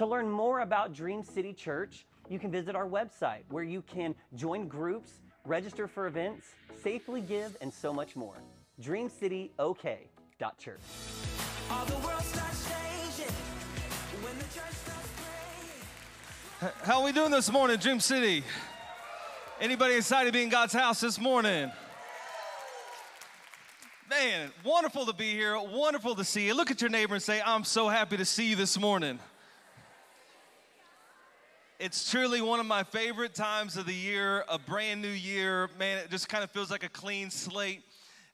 To learn more about Dream City Church, you can visit our website where you can join groups, register for events, safely give, and so much more. DreamCityOK.church. All the world starts changing when the church starts praying. How are we doing this morning, Dream City? Anybody excited to be in God's house this morning? Man, wonderful to be here. Wonderful to see you. Look at your neighbor and say, I'm so happy to see you this morning. It's truly one of my favorite times of the year, a brand new year. Man, it just kind of feels like a clean slate.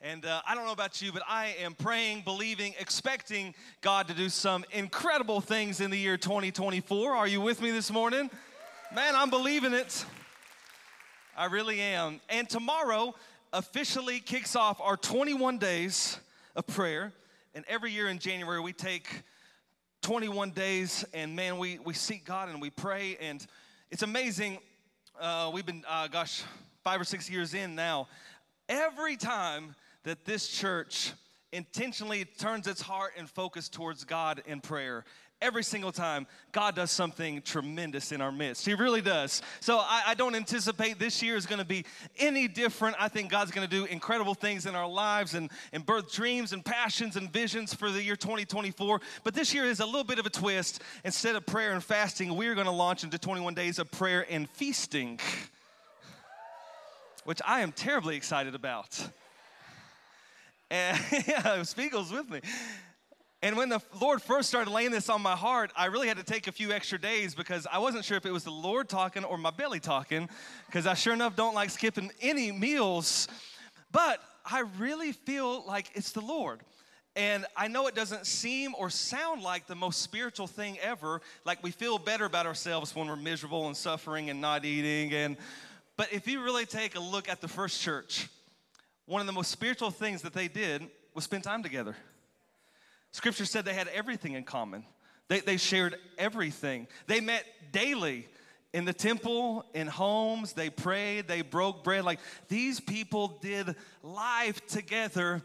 And uh, I don't know about you, but I am praying, believing, expecting God to do some incredible things in the year 2024. Are you with me this morning? Man, I'm believing it. I really am. And tomorrow officially kicks off our 21 days of prayer. And every year in January, we take 21 days, and man, we, we seek God and we pray, and it's amazing. Uh, we've been, uh, gosh, five or six years in now. Every time that this church intentionally turns its heart and focus towards God in prayer, every single time God does something tremendous in our midst. He really does. So I, I don't anticipate this year is going to be any different. I think God's going to do incredible things in our lives and, and birth dreams and passions and visions for the year 2024. But this year is a little bit of a twist. Instead of prayer and fasting, we're going to launch into 21 days of prayer and feasting, which I am terribly excited about. And yeah, Spiegel's with me. And when the Lord first started laying this on my heart, I really had to take a few extra days because I wasn't sure if it was the Lord talking or my belly talking, because I sure enough don't like skipping any meals. But I really feel like it's the Lord. And I know it doesn't seem or sound like the most spiritual thing ever, like we feel better about ourselves when we're miserable and suffering and not eating. And but if you really take a look at the first church, one of the most spiritual things that they did was spend time together. Scripture said they had everything in common. They, they shared everything. They met daily in the temple, in homes. They prayed, they broke bread. Like these people did life together.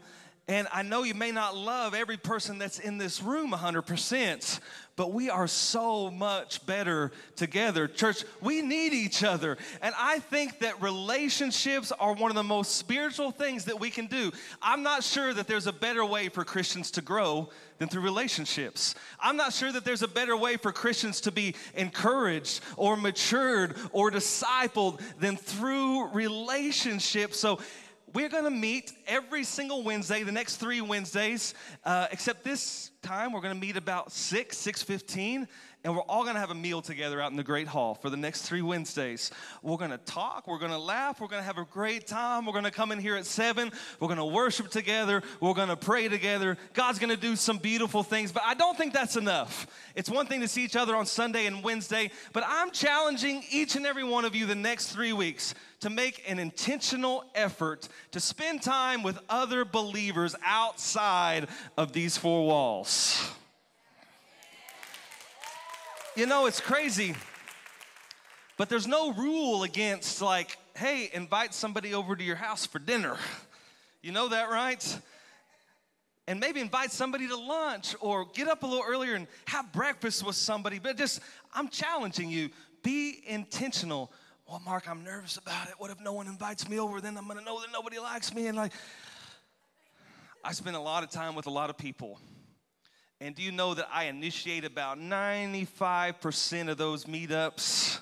And I know you may not love every person that's in this room 100%, but we are so much better together. Church, we need each other. And I think that relationships are one of the most spiritual things that we can do. I'm not sure that there's a better way for Christians to grow than through relationships. I'm not sure that there's a better way for Christians to be encouraged or matured or discipled than through relationships. So, we're going to meet every single Wednesday, the next three Wednesdays, uh, except this time we're going to meet about 6, 6.15, and we're all going to have a meal together out in the Great Hall for the next three Wednesdays. We're going to talk, we're going to laugh, we're going to have a great time. We're going to come in here at 7, we're going to worship together, we're going to pray together. God's going to do some beautiful things, but I don't think that's enough. It's one thing to see each other on Sunday and Wednesday, but I'm challenging each and every one of you the next three weeks to make an intentional effort to spend time with other believers outside of these four walls. You know, it's crazy, but there's no rule against, like, hey, invite somebody over to your house for dinner. You know that, right? and maybe invite somebody to lunch or get up a little earlier and have breakfast with somebody. But just, I'm challenging you be intentional well, Mark, I'm nervous about it. What if no one invites me over? Then I'm to know that nobody likes me. And like, I spend a lot of time with a lot of people. And do you know that I initiate about 95% of those meetups?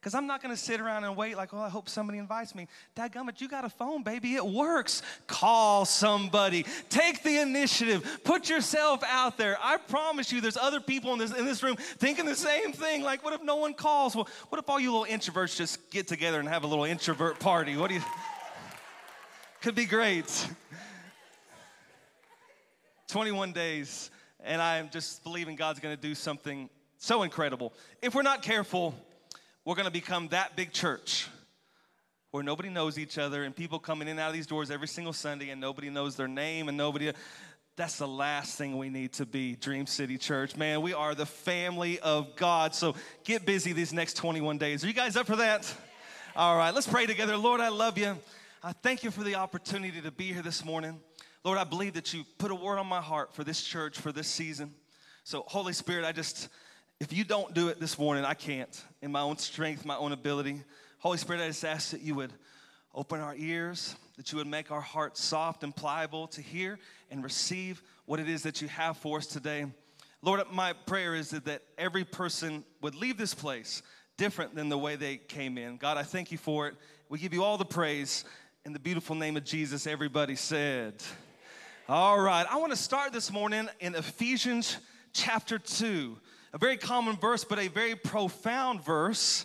Because I'm not going to sit around and wait like, oh, I hope somebody invites me. Dadgummit, you got a phone, baby. It works. Call somebody. Take the initiative. Put yourself out there. I promise you there's other people in this, in this room thinking the same thing. Like, what if no one calls? Well, what if all you little introverts just get together and have a little introvert party? What do you... Could be great. 21 days, and I am just believing God's to do something so incredible. If we're not careful, we're to become that big church where nobody knows each other and people coming in and out of these doors every single Sunday and nobody knows their name and nobody. That's the last thing we need to be, Dream City Church. Man, we are the family of God. So get busy these next 21 days. Are you guys up for that? All right, let's pray together. Lord, I love you. I thank you for the opportunity to be here this morning. Lord, I believe that you put a word on my heart for this church, for this season. So, Holy Spirit, I just if you don't do it this morning, I can't. In my own strength, my own ability. Holy Spirit, I just ask that you would open our ears, that you would make our hearts soft and pliable to hear and receive what it is that you have for us today. Lord, my prayer is that, every person would leave this place different than the way they came in. God, I thank you for it. We give you all the praise in the beautiful name of Jesus. Everybody said, All right, I want to start this morning in Ephesians chapter 2 a very common verse, but a very profound verse.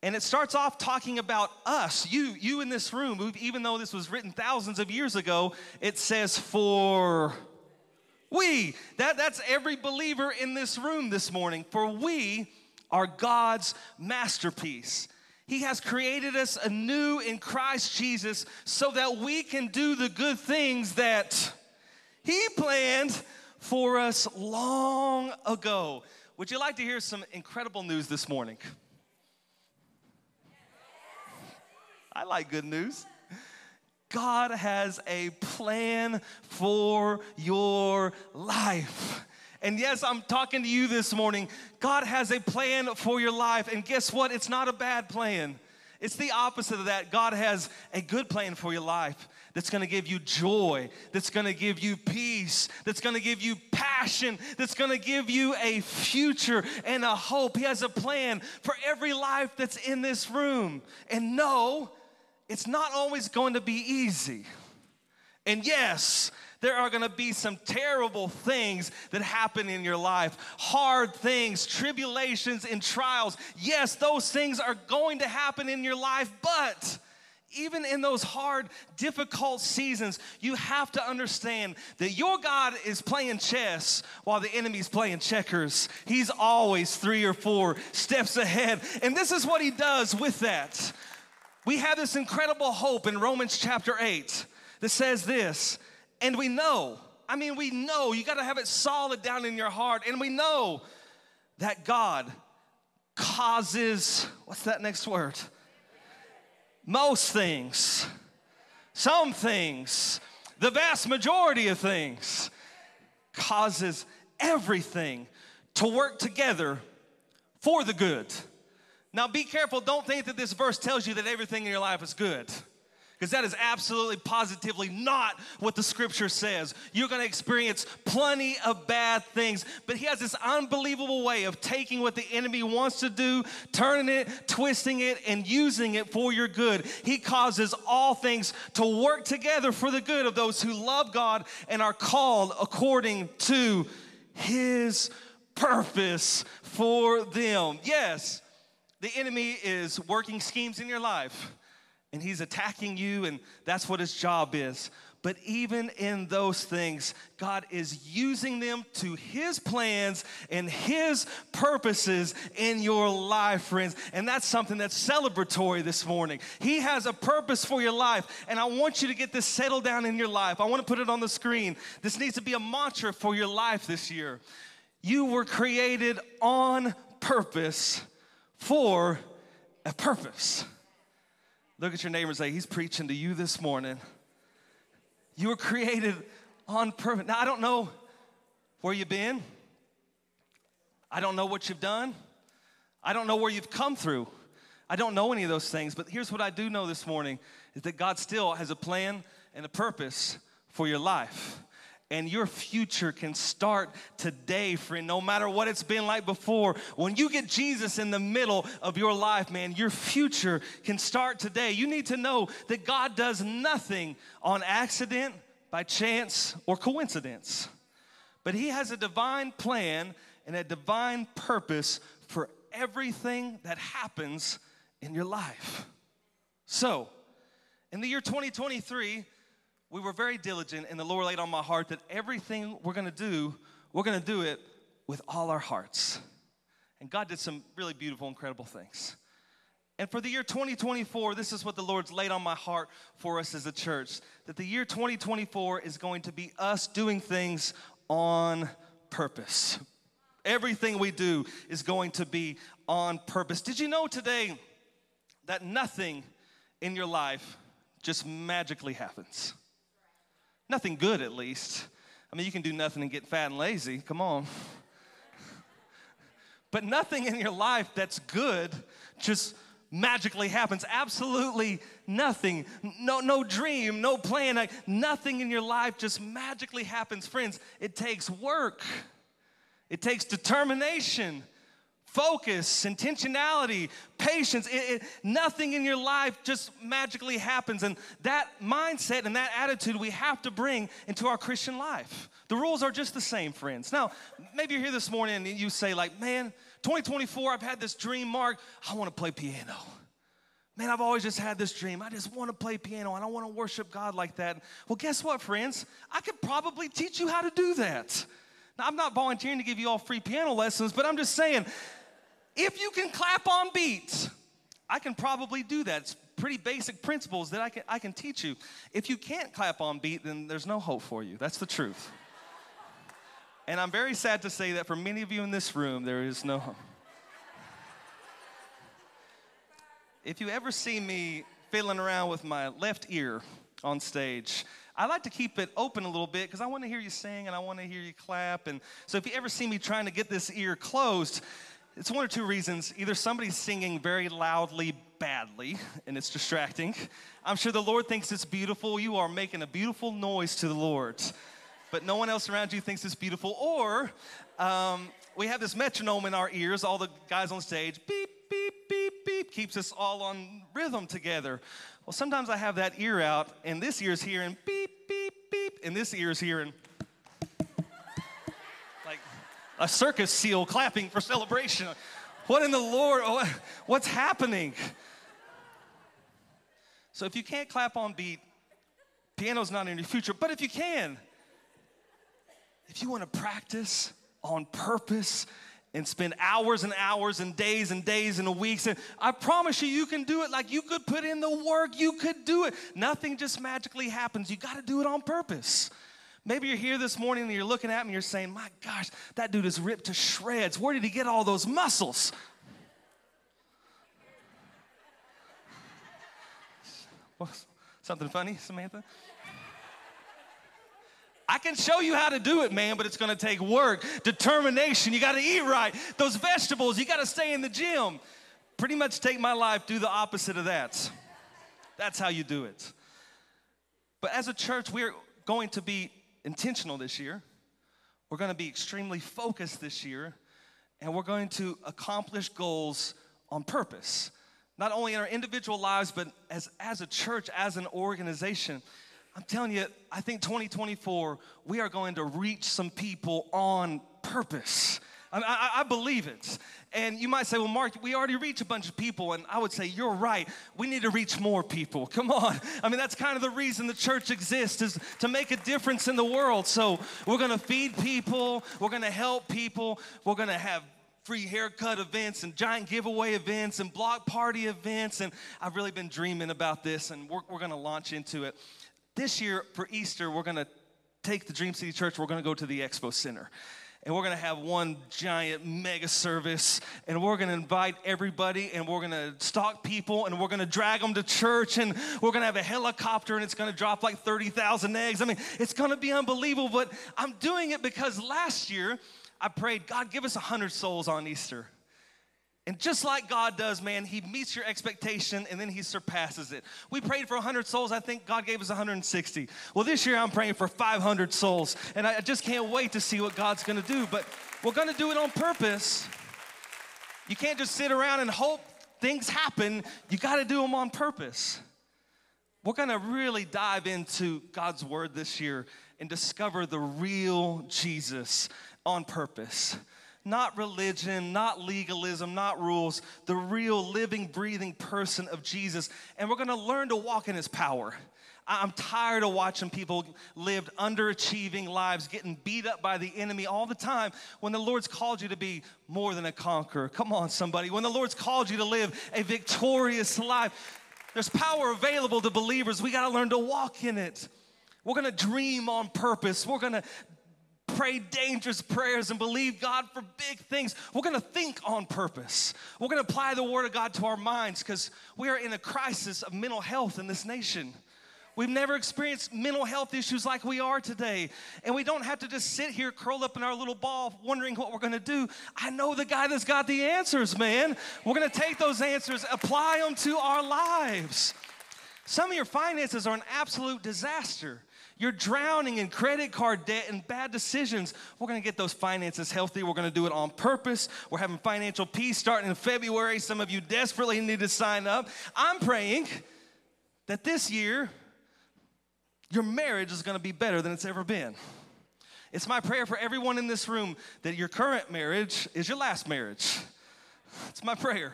And it starts off talking about us, you, you in this room, even though this was written thousands of years ago, it says for we. That, that's every believer in this room this morning. For we are God's masterpiece. He has created us anew in Christ Jesus so that we can do the good things that He planned for us long ago. Would you like to hear some incredible news this morning? I like good news. God has a plan for your life. And yes, I'm talking to you this morning. God has a plan for your life. And guess what? It's not a bad plan. It's the opposite of that. God has a good plan for your life that's gonna give you joy, that's gonna give you peace, that's gonna give you passion, that's gonna give you a future and a hope. He has a plan for every life that's in this room. And no, it's not always going to be easy. And yes, there are gonna be some terrible things that happen in your life hard things, tribulations, and trials. Yes, those things are going to happen in your life, but even in those hard, difficult seasons, you have to understand that your God is playing chess while the enemy's playing checkers. He's always three or four steps ahead. And this is what he does with that. We have this incredible hope in Romans chapter 8 that says this, and we know, I mean, we know, you got to have it solid down in your heart, and we know that God causes, what's that next word? Most things, some things, the vast majority of things, causes everything to work together for the good. Now, be careful. Don't think that this verse tells you that everything in your life is good because that is absolutely positively not what the scripture says. You're going to experience plenty of bad things, but he has this unbelievable way of taking what the enemy wants to do, turning it, twisting it, and using it for your good. He causes all things to work together for the good of those who love God and are called according to his purpose for them. Yes, the enemy is working schemes in your life and he's attacking you, and that's what his job is. But even in those things, God is using them to His plans and His purposes in your life, friends. And that's something that's celebratory this morning. He has a purpose for your life, and I want you to get this settled down in your life. I want to put it on the screen. This needs to be a mantra for your life this year. You were created on purpose for a purpose. Look at your neighbor and say, He's preaching to you this morning. You were created on purpose. Now, I don't know where you've been, I don't know what you've done, I don't know where you've come through. I don't know any of those things, but here's what I do know this morning is that God still has a plan and a purpose for your life and your future can start today, friend, no matter what it's been like before. When you get Jesus in the middle of your life, man, your future can start today. You need to know that God does nothing on accident, by chance, or coincidence, but He has a divine plan and a divine purpose for everything that happens in your life. So, in the year 2023, we were very diligent, and the Lord laid on my heart that everything we're gonna do, we're gonna do it with all our hearts. And God did some really beautiful, incredible things. And for the year 2024, this is what the Lord's laid on my heart for us as a church that the year 2024 is going to be us doing things on purpose. Everything we do is going to be on purpose. Did you know today that nothing in your life just magically happens? Nothing good, at least. I mean, you can do nothing and get fat and lazy. Come on. But nothing in your life that's good just magically happens. Absolutely nothing. No, no dream, no plan. Like, nothing in your life just magically happens. Friends, it takes work, it takes determination. Focus, intentionality, patience. It, it, nothing in your life just magically happens. And that mindset and that attitude we have to bring into our Christian life. The rules are just the same, friends. Now, maybe you're here this morning and you say, like, man, 2024, I've had this dream, Mark. I want to play piano. Man, I've always just had this dream. I just want to play piano I don't want to worship God like that. Well, guess what, friends? I could probably teach you how to do that. Now, I'm not volunteering to give you all free piano lessons, but I'm just saying, if you can clap on beats, I can probably do that. It's pretty basic principles that I can, I can teach you. If you can't clap on beat, then there's no hope for you. That's the truth. And I'm very sad to say that for many of you in this room, there is no hope. If you ever see me fiddling around with my left ear on stage, I like to keep it open a little bit because I want to hear you sing and I want to hear you clap. And so if you ever see me trying to get this ear closed, it's one or two reasons. Either somebody's singing very loudly, badly, and it's distracting. I'm sure the Lord thinks it's beautiful. You are making a beautiful noise to the Lord but no one else around you thinks it's beautiful. Or um, we have this metronome in our ears, all the guys on stage, beep, beep, beep, beep, keeps us all on rhythm together. Well, sometimes I have that ear out, and this ear's hearing beep, beep, beep, and this ear's hearing a circus seal clapping for celebration. What in the Lord? Oh, what's happening? So if you can't clap on beat, piano's not in your future. But if you can, if you want to practice on purpose and spend hours and hours and days and days and weeks, and I promise you, you can do it like you could put in the work, you could do it. Nothing just magically happens. You got to do it on purpose. Maybe you're here this morning and you're looking at me and you're saying, My gosh, that dude is ripped to shreds. Where did he get all those muscles? Something funny, Samantha? I can show you how to do it, man, but it's gonna take work, determination. You gotta eat right. Those vegetables, you gotta stay in the gym. Pretty much take my life, do the opposite of that. That's how you do it. But as a church, we're going to be intentional this year. We're gonna be extremely focused this year, and we're going to accomplish goals on purpose. Not only in our individual lives, but as, as a church, as an organization. I'm telling you, I think 2024, we are going to reach some people on purpose. I, I, I, believe it. And you might say, well, Mark, we already reach a bunch of people. And I would say, you're right. We need to reach more people. Come on. I mean, that's kind of the reason the church exists is to make a difference in the world. So we're going to feed people. We're going to help people. We're going to have free haircut events and giant giveaway events and block party events. And I've really been dreaming about this and we're, we're going to launch into it. This year for Easter, we're going to take the Dream City Church, we're going to go to the Expo Center. And we're gonna have one giant mega service, and we're gonna invite everybody, and we're gonna stalk people, and we're gonna drag them to church, and we're gonna have a helicopter, and it's gonna drop like 30,000 eggs. I mean, it's gonna be unbelievable, but I'm doing it because last year I prayed, God, give us 100 souls on Easter. And just like God does, man, He meets your expectation and then He surpasses it. We prayed for 100 souls. I think God gave us 160. Well, this year I'm praying for 500 souls. And I just can't wait to see what God's gonna do. But we're gonna do it on purpose. You can't just sit around and hope things happen, you gotta do them on purpose. We're gonna really dive into God's Word this year and discover the real Jesus on purpose not religion, not legalism, not rules, the real living, breathing person of Jesus. And we're gonna learn to walk in his power. I'm tired of watching people live underachieving lives, getting beat up by the enemy all the time when the Lord's called you to be more than a conqueror. Come on, somebody. When the Lord's called you to live a victorious life, there's power available to believers. We got to learn to walk in it. We're gonna dream on purpose. We're gonna pray dangerous prayers and believe God for big things. We're gonna think on purpose. We're gonna apply the Word of God to our minds because we are in a crisis of mental health in this nation. We've never experienced mental health issues like we are today. And we don't have to just sit here curled up in our little ball wondering what we're gonna do. I know the guy that's got the answers, man. We're gonna take those answers, apply them to our lives. Some of your finances are an absolute disaster. You're drowning in credit card debt and bad decisions. We're gonna get those finances healthy. We're gonna do it on purpose. We're having financial peace starting in February. Some of you desperately need to sign up. I'm praying that this year, your marriage is gonna be better than it's ever been. It's my prayer for everyone in this room that your current marriage is your last marriage. It's my prayer.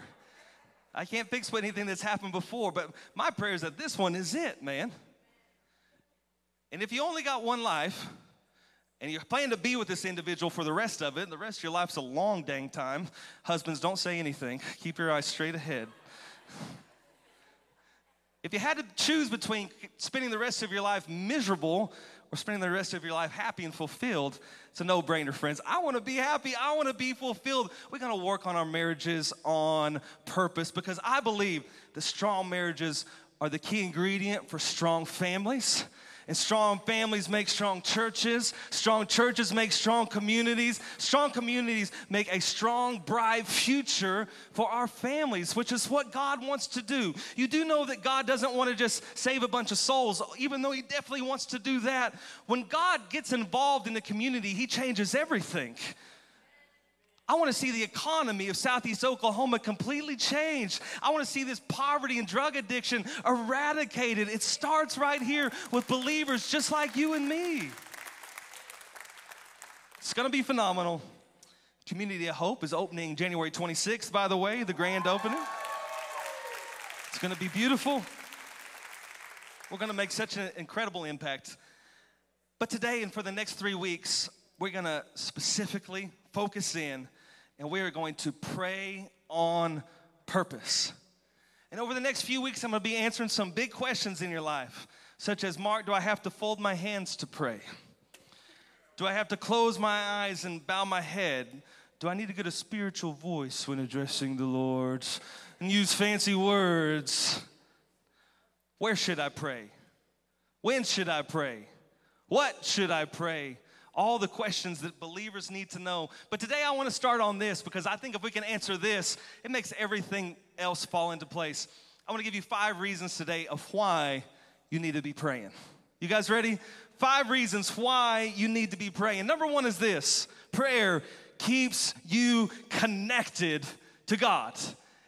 I can't fix anything that's happened before, but my prayer is that this one is it, man. And if you only got one life, and you're planning to be with this individual for the rest of it, the rest of your life's a long dang time, husbands, don't say anything. Keep your eyes straight ahead. If you had to choose between spending the rest of your life miserable or spending the rest of your life happy and fulfilled, it's a no brainer, friends. I wanna be happy, I wanna be fulfilled. We're gonna work on our marriages on purpose because I believe the strong marriages are the key ingredient for strong families. And strong families make strong churches. Strong churches make strong communities. Strong communities make a strong, bright future for our families, which is what God wants to do. You do know that God doesn't want to just save a bunch of souls, even though He definitely wants to do that. When God gets involved in the community, He changes everything. I want to see the economy of Southeast Oklahoma completely changed. I want to see this poverty and drug addiction eradicated. It starts right here with believers just like you and me. It's going to be phenomenal. Community of Hope is opening January 26th, by the way, the grand opening. It's going to be beautiful. We're going to make such an incredible impact. But today and for the next three weeks, we're going to specifically focus in and we are going to pray on purpose. And over the next few weeks, I'm going to be answering some big questions in your life, such as Mark, do I have to fold my hands to pray? Do I have to close my eyes and bow my head? Do I need to get a spiritual voice when addressing the Lord and use fancy words? Where should I pray? When should I pray? What should I pray? All the questions that believers need to know. But today I want to start on this because I think if we can answer this, it makes everything else fall into place. I want to give you five reasons today of why you need to be praying. You guys ready? Five reasons why you need to be praying. Number one is this prayer keeps you connected to God.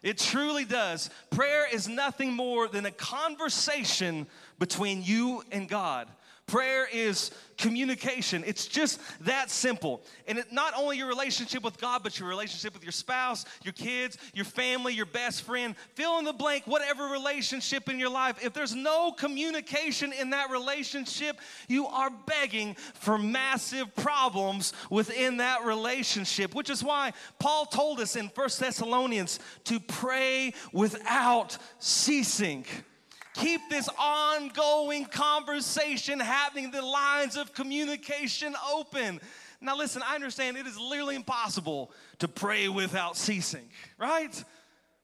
It truly does. Prayer is nothing more than a conversation between you and God. Prayer is communication. It's just that simple. And it, not only your relationship with God, but your relationship with your spouse, your kids, your family, your best friend, fill in the blank, whatever relationship in your life. If there's no communication in that relationship, you are begging for massive problems within that relationship, which is why Paul told us in First Thessalonians to pray without ceasing. Keep this ongoing conversation happening, the lines of communication open. Now, listen, I understand it is literally impossible to pray without ceasing, right?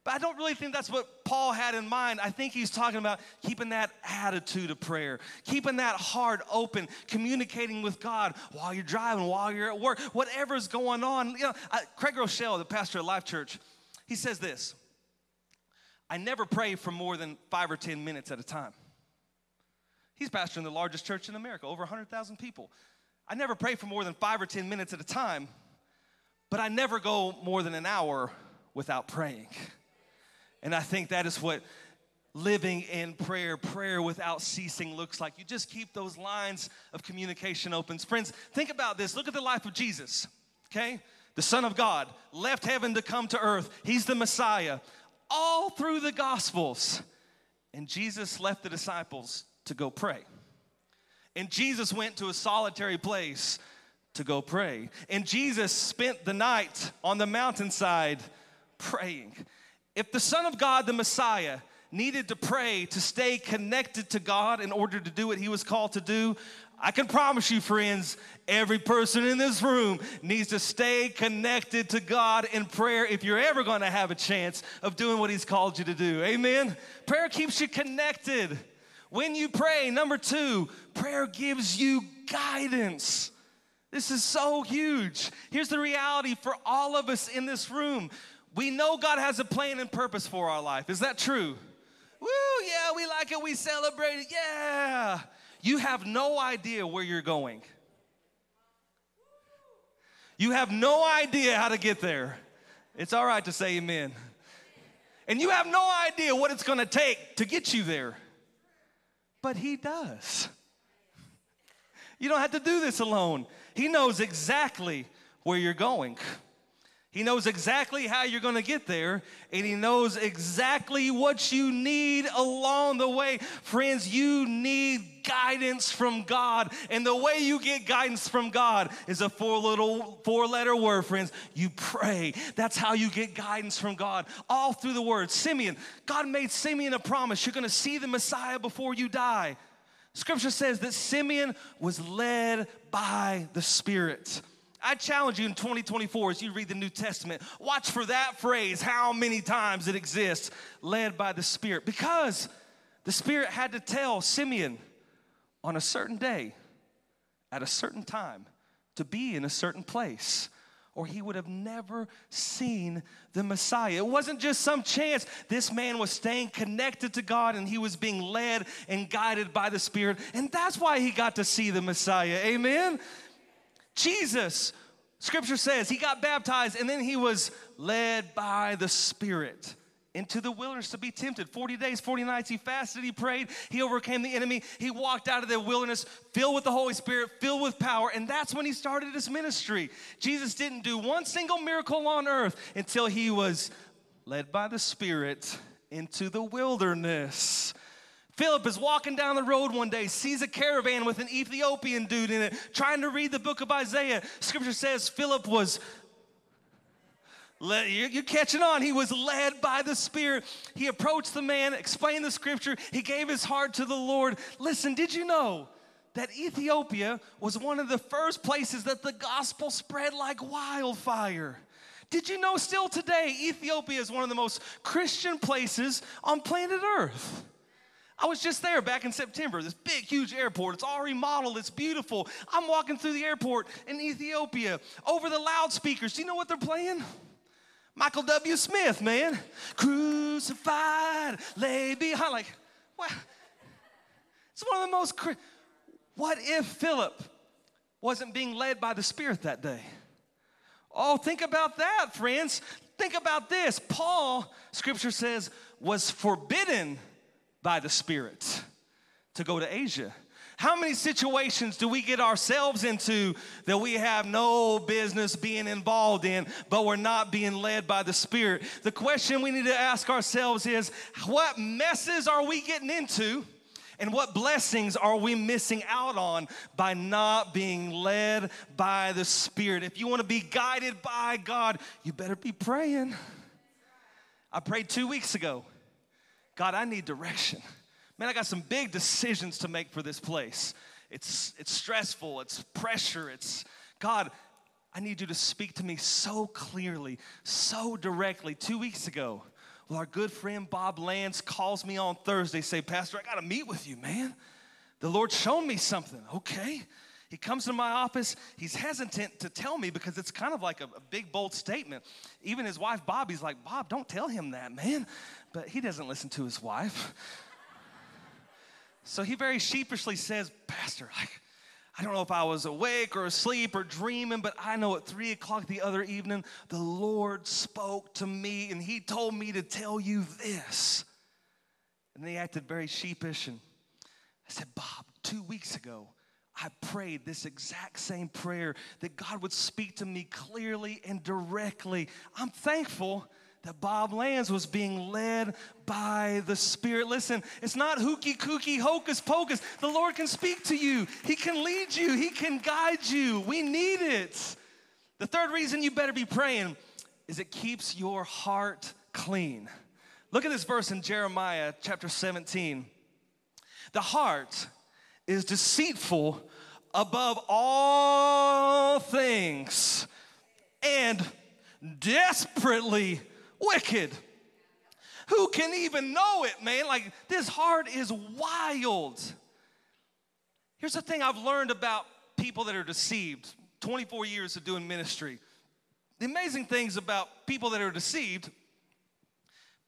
But I don't really think that's what Paul had in mind. I think he's talking about keeping that attitude of prayer, keeping that heart open, communicating with God while you're driving, while you're at work, whatever's going on. You know, I, Craig Groeschel, the pastor at Life Church, he says this I never pray for more than five or 10 minutes at a time. He's pastoring the largest church in America, over 100,000 people. I never pray for more than five or 10 minutes at a time, but I never go more than an hour without praying. And I think that is what living in prayer, prayer without ceasing looks like. You just keep those lines of communication open. Friends, think about this. Look at the life of Jesus, okay? The Son of God left heaven to come to earth. He's the Messiah all through the Gospels. And Jesus left the disciples to go pray. And Jesus went to a solitary place to go pray. And Jesus spent the night on the mountainside praying. If the Son of God, the Messiah, needed to pray to stay connected to God in order to do what he was called to do, I can promise you, friends, every person in this room needs to stay connected to God in prayer if you're ever going to have a chance of doing what He's called you to do. Amen? Prayer keeps you connected. When you pray, number two, prayer gives you guidance. This is so huge. Here's the reality for all of us in this room we know God has a plan and purpose for our life. Is that true? Woo, yeah, we like it, we celebrate it, yeah. You have no idea where you're going. You have no idea how to get there. It's all right to say amen. And you have no idea what it's gonna take to get you there. But He does. You don't have to do this alone. He knows exactly where you're going. He knows exactly how you're going to get there, and He knows exactly what you need along the way. Friends, you need guidance from God, and the way you get guidance from God is a four little four letter word, friends. You pray. That's how you get guidance from God, all through the word. Simeon, God made Simeon a promise. You're going to see the Messiah before you die. Scripture says that Simeon was led by the Spirit. I challenge you in 2024 as you read the New Testament, watch for that phrase, how many times it exists, led by the Spirit. Because the Spirit had to tell Simeon on a certain day, at a certain time, to be in a certain place or he would have never seen the Messiah. It wasn't just some chance. This man was staying connected to God and he was being led and guided by the Spirit. And that's why he got to see the Messiah. Amen? Jesus, scripture says, he got baptized and then he was led by the Spirit into the wilderness to be tempted. 40 days, 40 nights, he fasted, he prayed, he overcame the enemy. He walked out of the wilderness filled with the Holy Spirit, filled with power, and that's when he started his ministry. Jesus didn't do one single miracle on earth until he was led by the Spirit into the wilderness. Philip is walking down the road one day, sees a caravan with an Ethiopian dude in it, trying to read the book of Isaiah. Scripture says Philip was you're catching on. He was led by the Spirit. He approached the man, explained the scripture. He gave his heart to the Lord. Listen, did you know that Ethiopia was one of the first places that the gospel spread like wildfire? Did you know still today, Ethiopia is one of the most Christian places on planet Earth? I was just there back in September, this big, huge airport. It's all remodeled, it's beautiful. I'm walking through the airport in Ethiopia over the loudspeakers. Do you know what they're playing? Michael W. Smith, man. Crucified, lay behind. Like, what? It's one of the most. What if Philip wasn't being led by the Spirit that day? Oh, think about that, friends. Think about this. Paul, scripture says, was forbidden by the Spirit to go to Asia. How many situations do we get ourselves into that we have no business being involved in, but we're not being led by the Spirit? The question we need to ask ourselves is what messes are we getting into? And what blessings are we missing out on by not being led by the Spirit? If you want to be guided by God, you better be praying. I prayed two weeks ago God, I need direction man, I got some big decisions to make for this place. It's, it's stressful, it's pressure, it's, God, I need you to speak to me so clearly, so directly. Two weeks ago, well, our good friend Bob Lance calls me on Thursday, say, Pastor, I got to meet with you, man. The Lord showed me something. Okay. He comes to my office. He's hesitant to tell me because it's kind of like a, a, big, bold statement. Even his wife, Bobby's like, Bob, don't tell him that, man. But he doesn't listen to his wife. So he very sheepishly says, Pastor, I, I don't know if I was awake or asleep or dreaming, but I know at three o'clock the other evening, the Lord spoke to me and he told me to tell you this. And he acted very sheepish. And I said, Bob, two weeks ago, I prayed this exact same prayer that God would speak to me clearly and directly. I'm thankful that Bob Lands was being led by the Spirit. Listen, it's not hooky kooky hocus pocus. The Lord can speak to you, He can lead you, He can guide you. We need it. The third reason you better be praying is it keeps your heart clean. Look at this verse in Jeremiah chapter 17. The heart is deceitful above all things and desperately wicked. Who can even know it, man? Like, this heart is wild. Here's the thing I've learned about people that are deceived 24 years of doing ministry. The amazing things about people that are deceived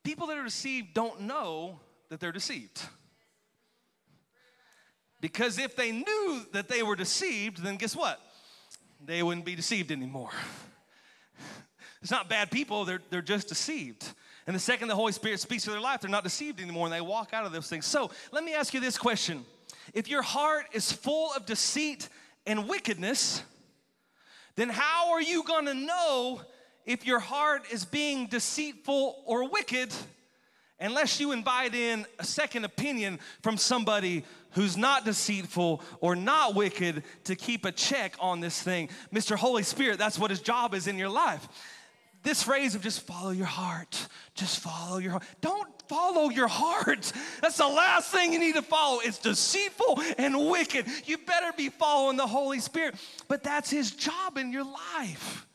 people that are deceived don't know that they're deceived. Because if they knew that they were deceived, then guess what? They wouldn't be deceived anymore. It's not bad people, they're, they're just deceived. And the second the Holy Spirit speaks to their life, they're not deceived anymore and they walk out of those things. So let me ask you this question If your heart is full of deceit and wickedness, then how are you gonna know if your heart is being deceitful or wicked unless you invite in a second opinion from somebody who's not deceitful or not wicked to keep a check on this thing. Mr. Holy Spirit, that's what his job is in your life. This phrase of just follow your heart, just follow your heart. Don't follow your heart. That's the last thing you need to follow. It's deceitful and wicked. You better be following the Holy Spirit. But that's his job in your life.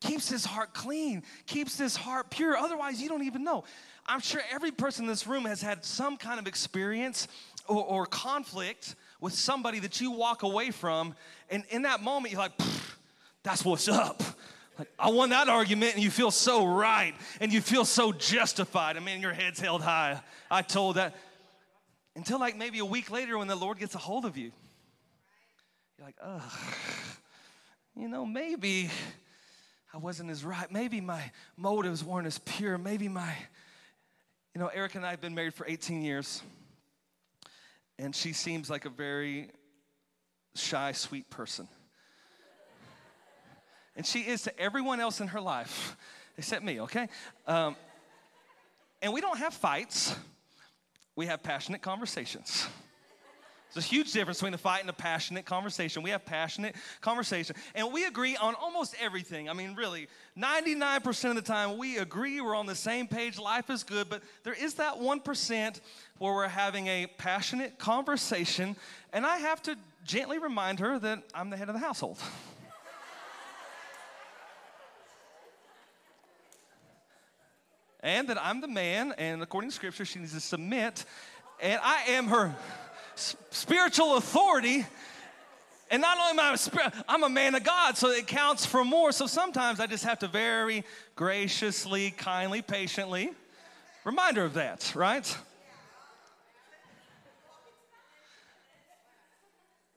Keeps his heart clean, keeps his heart pure. Otherwise, you don't even know. I'm sure every person in this room has had some kind of experience or, or conflict with somebody that you walk away from, and in that moment, you're like, that's what's up. Like, I won that argument, and you feel so right, and you feel so justified. I mean, your head's held high. I told that. Until like maybe a week later when the Lord gets a hold of you. You're like, ugh, you know, maybe I wasn't as right. Maybe my motives weren't as pure. Maybe my, you know, Erica and I have been married for 18 years and she seems like a very shy, sweet person. And she is to everyone else in her life, except me, okay? Um, and we don't have fights, we have passionate conversations. There's a huge difference between a fight and a passionate conversation. We have passionate conversation, and we agree on almost everything. I mean, really, 99% of the time we agree. We're on the same page. Life is good, but there is that 1% where we're having a passionate conversation, and I have to gently remind her that I'm the head of the household. and that I'm the man, and according to scripture, she needs to submit, and I am her spiritual authority. And not only am I a I'm a man of God, so it counts for more. So sometimes I just have to very graciously, kindly, patiently remind her of that, right?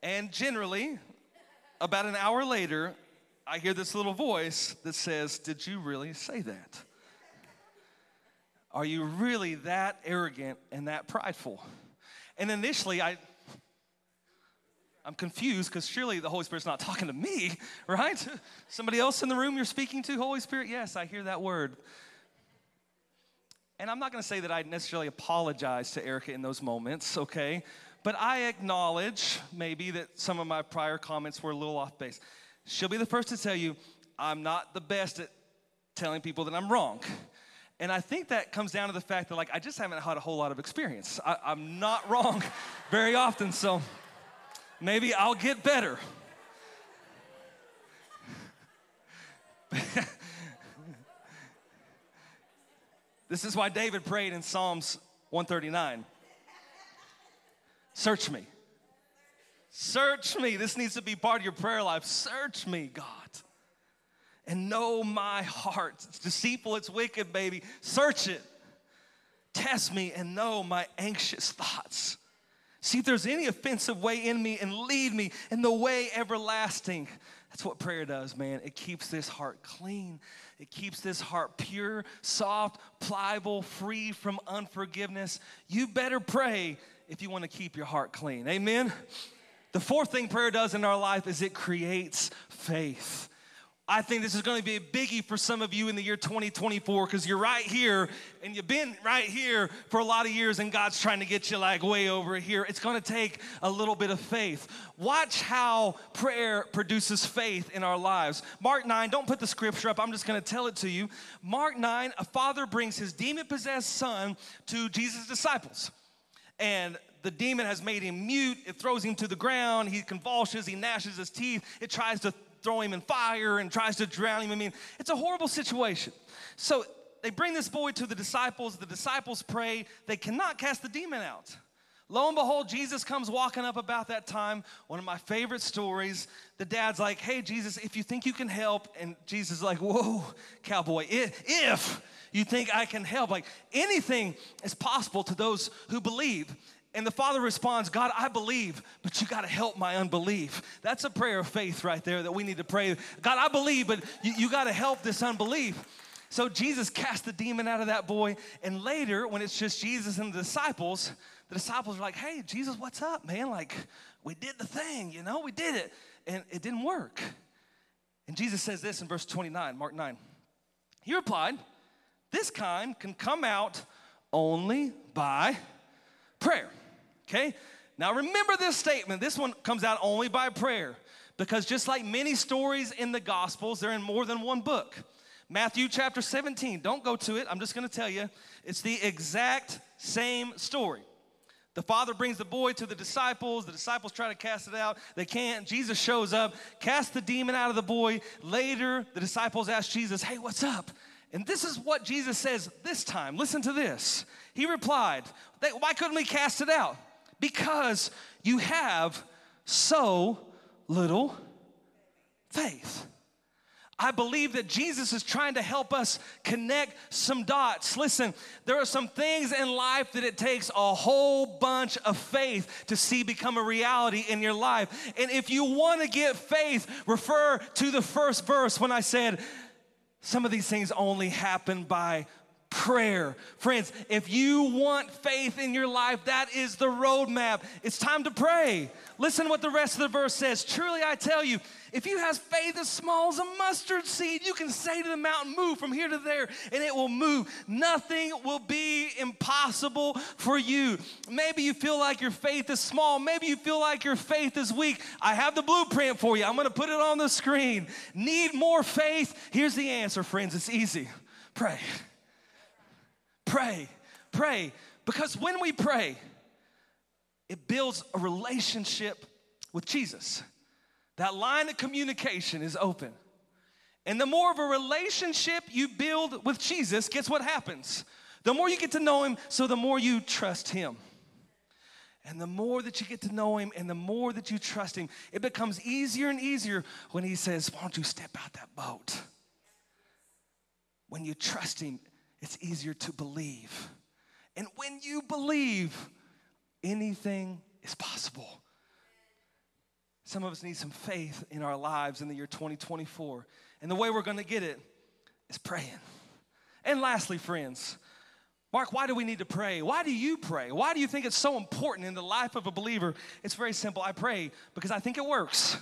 And generally, about an hour later, I hear this little voice that says, Did you really say that? Are you really that arrogant and that prideful? And initially, I, I'm confused because surely the Holy Spirit's not talking to me, right? Somebody else in the room you're speaking to, Holy Spirit? Yes, I hear that word. And I'm not going to say that I necessarily apologize to Erica in those moments, okay? But I acknowledge maybe that some of my prior comments were a little off base. She'll be the first to tell you, I'm not the best at telling people that I'm wrong. And I think that comes down to the fact that, like, I just haven't had a whole lot of experience. I, am not wrong very often, so maybe I'll get better. this is why David prayed in Psalms 139 Search me. Search me. This needs to be part of your prayer life. Search me, God and know my heart. It's deceitful, it's wicked, baby. Search it. Test me and know my anxious thoughts. See if there's any offensive way in me and lead me in the way everlasting. That's what prayer does, man. It keeps this heart clean. It keeps this heart pure, soft, pliable, free from unforgiveness. You better pray if you want to keep your heart clean. Amen. The fourth thing prayer does in our life is it creates faith. I think this is going to be a biggie for some of you in the year 2024 because you're right here and you've been right here for a lot of years and God's trying to get you like way over here. It's going to take a little bit of faith. Watch how prayer produces faith in our lives. Mark 9, don't put the scripture up, I'm just going to tell it to you. Mark 9, a father brings his demon possessed son to Jesus' disciples. And the demon has made him mute. It throws him to the ground. He convulses. He gnashes his teeth. It tries to throw him in fire and tries to drown him. I mean, it's a horrible situation. So they bring this boy to the disciples. The disciples pray. They cannot cast the demon out. Lo and behold, Jesus comes walking up about that time. One of my favorite stories. The dad's like, Hey, Jesus, if you think you can help. And Jesus is like, Whoa, cowboy, if you think I can help, like anything is possible to those who believe. And the father responds, God, I believe, but you got to help my unbelief. That's a prayer of faith right there that we need to pray. God, I believe, but you, you got to help this unbelief. So Jesus cast the demon out of that boy. And later, when it's just Jesus and the disciples, the disciples are like, hey, Jesus, what's up, man? Like, we did the thing, you know, we did it. And it didn't work. And Jesus says this in verse 29, Mark 9. He replied, This kind can come out only by prayer. Okay? Now remember this statement. This one comes out only by prayer because just like many stories in the Gospels, they're in more than one book. Matthew chapter 17, don't go to it. I'm just to tell you. It's the exact same story. The father brings the boy to the disciples. The disciples try to cast it out. They can't. Jesus shows up, casts the demon out of the boy. Later, the disciples ask Jesus, Hey, what's up? And this is what Jesus says this time. Listen to this. He replied, Why couldn't we cast it out? Because you have so little faith. I believe that Jesus is trying to help us connect some dots. Listen, there are some things in life that it takes a whole bunch of faith to see become a reality in your life. And if you want to get faith, refer to the first verse when I said, some of these things only happen by prayer. Friends, if you want faith in your life, that is the roadmap. It's time to pray. Listen what the rest of the verse says. Truly, I tell you, if you have faith as small as a mustard seed, you can say to the mountain, Move from here to there, and it will move. Nothing will be impossible for you. Maybe you feel like your faith is small. Maybe you feel like your faith is weak. I have the blueprint for you. I'm going to put it on the screen. Need more faith? Here's the answer, friends. It's easy pray. Pray, pray. Because when we pray, it builds a relationship with Jesus. That line of communication is open. And the more of a relationship you build with Jesus, guess what happens? The more you get to know him, so the more you trust him. And the more that you get to know him and the more that you trust him, it becomes easier and easier when he says, Why don't you step out that boat? When you trust him, it's easier to believe. And when you believe, anything is possible. Some of us need some faith in our lives in the year 2024. And the way we're going to get it is praying. And lastly, friends, Mark, why do we need to pray? Why do you pray? Why do you think it's so important in the life of a believer? It's very simple. I pray because I think it works.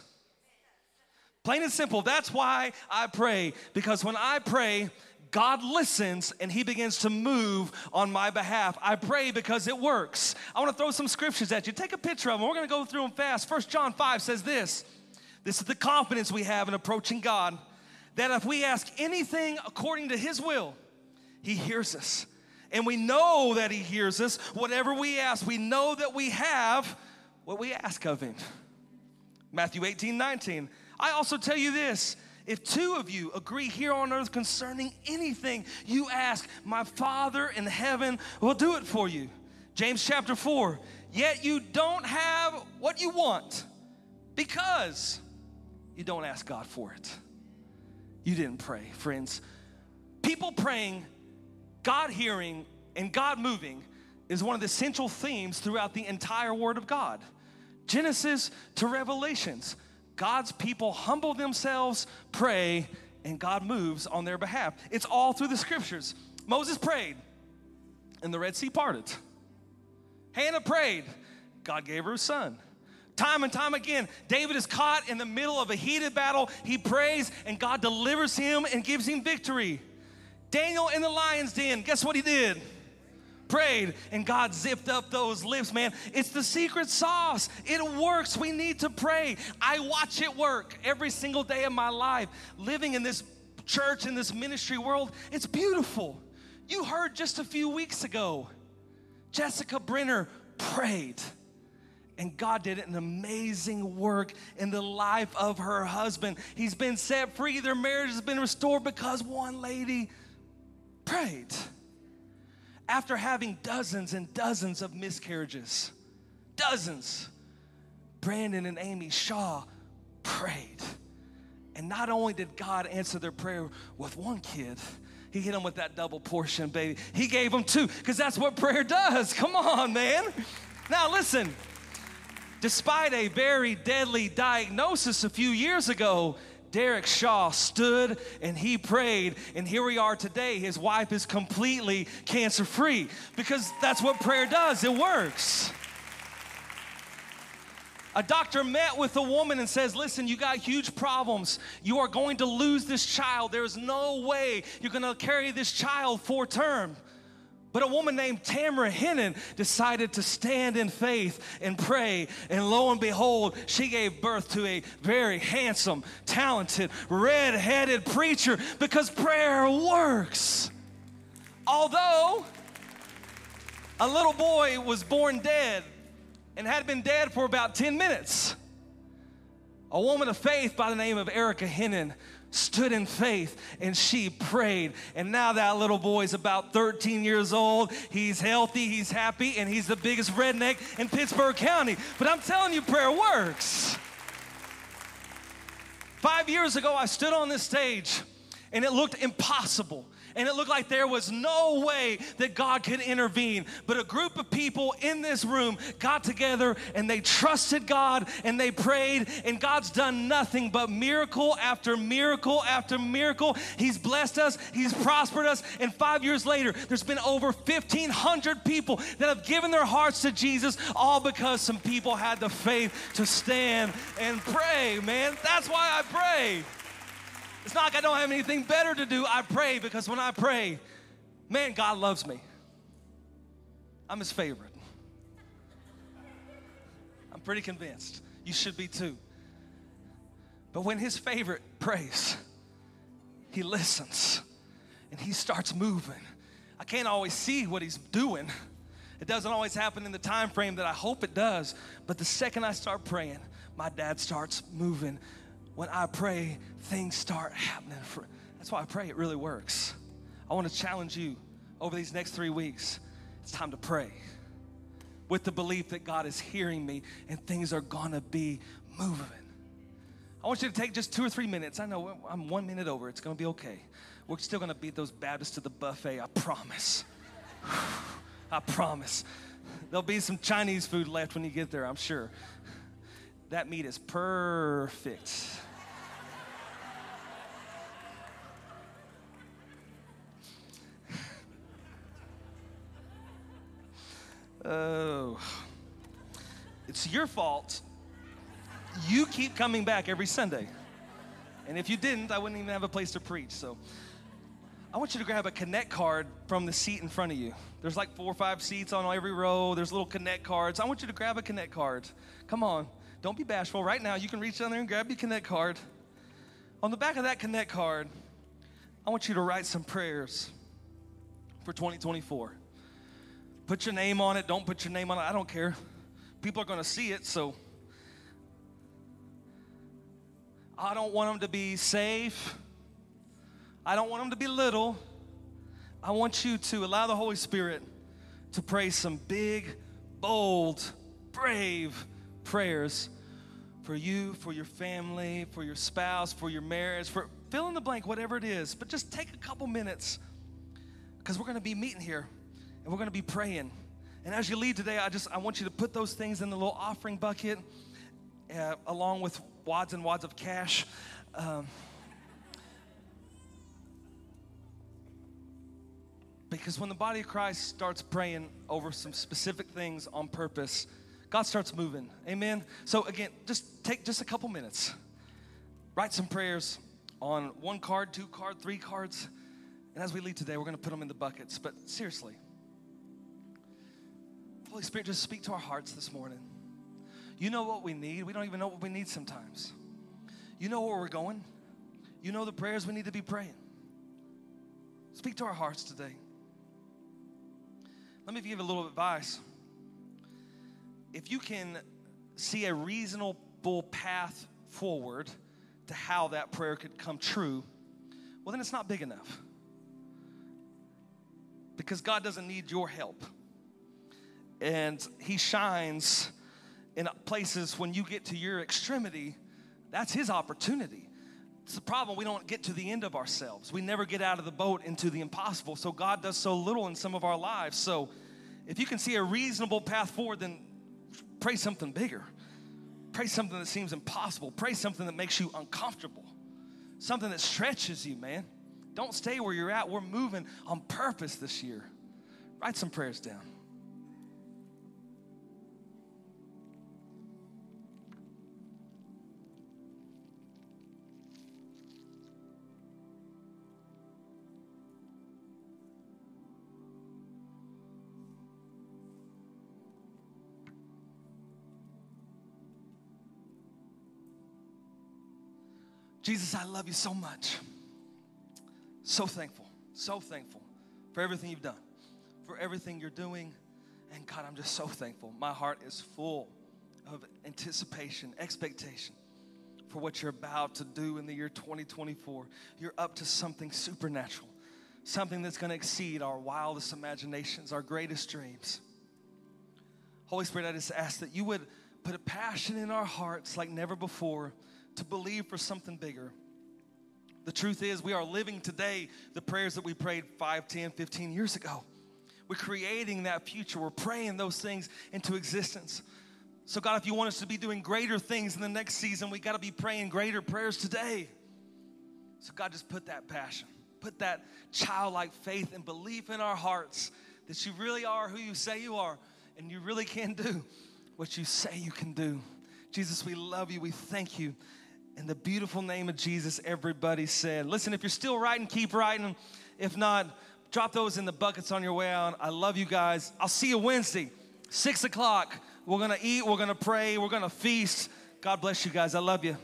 Plain and simple. That's why I pray. Because when I pray, God listens and he begins to move on my behalf. I pray because it works. I want to throw some scriptures at you. Take a picture of them. We're going to go through them fast. First John 5 says this. This is the confidence we have in approaching God that if we ask anything according to his will, he hears us. And we know that he hears us. Whatever we ask, we know that we have what we ask of him. Matthew 18, 19. I also tell you this if two of you agree here on earth concerning anything you ask, my Father in heaven will do it for you. James chapter 4. Yet you don't have what you want because you don't ask God for it. You didn't pray, friends. People praying, God hearing, and God moving is one of the central themes throughout the entire Word of God. Genesis to Revelations. God's people humble themselves, pray, and God moves on their behalf. It's all through the scriptures. Moses prayed, and the Red Sea parted. Hannah prayed, God gave her a son. Time and time again, David is caught in the middle of a heated battle. He prays, and God delivers him and gives him victory. Daniel in the lion's den, guess what he did? Prayed and God zipped up those lips, man. It's the secret sauce. It works. We need to pray. I watch it work every single day of my life. Living in this church, in this ministry world, it's beautiful. You heard just a few weeks ago, Jessica Brenner prayed. And God did an amazing work in the life of her husband. He's been set free. Their marriage has been restored because one lady prayed. After having dozens and dozens of miscarriages, dozens, Brandon and Amy Shaw prayed. And not only did God answer their prayer with one kid, he hit them with that double portion, baby. He gave them two, because that's what prayer does. Come on, man. Now, listen, despite a very deadly diagnosis a few years ago, Derek Shaw stood and he prayed, and here we are today. His wife is completely cancer free because that's what prayer does, it works. A doctor met with a woman and says, Listen, you got huge problems. You are going to lose this child. There's no way you're going to carry this child for term. But a woman named Tamara Hennen decided to stand in faith and pray. And lo and behold, she gave birth to a very handsome, talented, red headed preacher because prayer works. Although a little boy was born dead and had been dead for about 10 minutes, a woman of faith by the name of Erica Hennen stood in faith and she prayed. And now that little boy is about 13 years old. He's healthy, he's happy, and he's the biggest redneck in Pittsburg County. But I'm telling you, prayer works. Five years ago, I stood on this stage and it looked impossible and it looked like there was no way that God could intervene. But a group of people in this room got together and they trusted God and they prayed, and God's done nothing but miracle after miracle after miracle. He's blessed us, He's prospered us, and five years later, there's been over 1,500 people that have given their hearts to Jesus, all because some people had the faith to stand and pray, man. That's why I pray. It's not like I don't have anything better to do. I pray because when I pray, man, God loves me. I'm his favorite. I'm pretty convinced. You should be too. But when his favorite prays, he listens and he starts moving. I can't always see what he's doing. It doesn't always happen in the time frame that I hope it does. But the second I start praying, my dad starts moving when I pray, things start happening. For, that's why I pray, it really works. I want to challenge you over these next three weeks. It's time to pray with the belief that God is hearing me and things are gonna be moving. I want you to take just two or three minutes. I know I'm one minute over, it's gonna be okay. We're still gonna beat those Baptists to the buffet, I promise. I promise. There'll be some Chinese food left when you get there, I'm sure. That meat is perfect. Oh, it's your fault. You keep coming back every Sunday. And if you didn't, I wouldn't even have a place to preach. So I want you to grab a connect card from the seat in front of you. There's like four or five seats on every row. There's little connect cards. I want you to grab a connect card. Come on. Don't be bashful. Right now, you can reach down there and grab your connect card. On the back of that connect card, I want you to write some prayers for 2024. Put your name on it. Don't put your name on it. I don't care. People are going to see it, so I don't want them to be safe. I don't want them to be little. I want you to allow the Holy Spirit to pray some big, bold, brave prayers for you, for your family, for your spouse, for your marriage, for fill in the blank, whatever it is. But just take a couple minutes because we're going to be meeting here and we're going to be praying. And as you leave today, I just I want you to put those things in the little offering bucket, uh, along with wads and wads of cash. Um, because when the body of Christ starts praying over some specific things on purpose, God starts moving. Amen. So again, just take just a couple minutes. Write some prayers on one card, two card, three cards. And as we leave today, we're going to put them in the buckets. But seriously, Holy Spirit, just speak to our hearts this morning. You know what we need. We don't even know what we need sometimes. You know where we're going. You know the prayers we need to be praying. Speak to our hearts today. Let me give a little advice. If you can see a reasonable path forward to how that prayer could come true, well, then it's not big enough. because God doesn't need your help. And He shines in places when you get to your extremity, that's His opportunity. It's the problem. We don't get to the end of ourselves. We never get out of the boat into the impossible. So God does so little in some of our lives. So if you can see a reasonable path forward, then pray something bigger. Pray something that seems impossible. Pray something that makes you uncomfortable. Something that stretches you, man. Don't stay where you're at. We're moving on purpose this year. Write some prayers down. Jesus, I love you so much. So thankful, so thankful for everything you've done, for everything you're doing. And God, I'm just so thankful. My heart is full of anticipation, expectation for what you're about to do in the year 2024. You're up to something supernatural, something that's going to exceed our wildest imaginations, our greatest dreams. Holy Spirit, I just ask that you would put a passion in our hearts like never before to believe for something bigger. The truth is, we are living today the prayers that we prayed 5, 10, 15 years ago. We're creating that future. We're praying those things into existence. So, God, if you want us to be doing greater things in the next season, we got to be praying greater prayers today. So, God, just put that passion, put that childlike faith and belief in our hearts that you really are who you say you are and you really can do what you say you can do. Jesus, we love you. We thank you. In the beautiful name of Jesus, everybody said, Listen, if you're still writing, keep writing. If not, drop those in the buckets on your way out. I love you guys. I'll see you Wednesday, six o'clock. We're gonna eat, we're gonna pray, we're gonna feast. God bless you guys. I love you.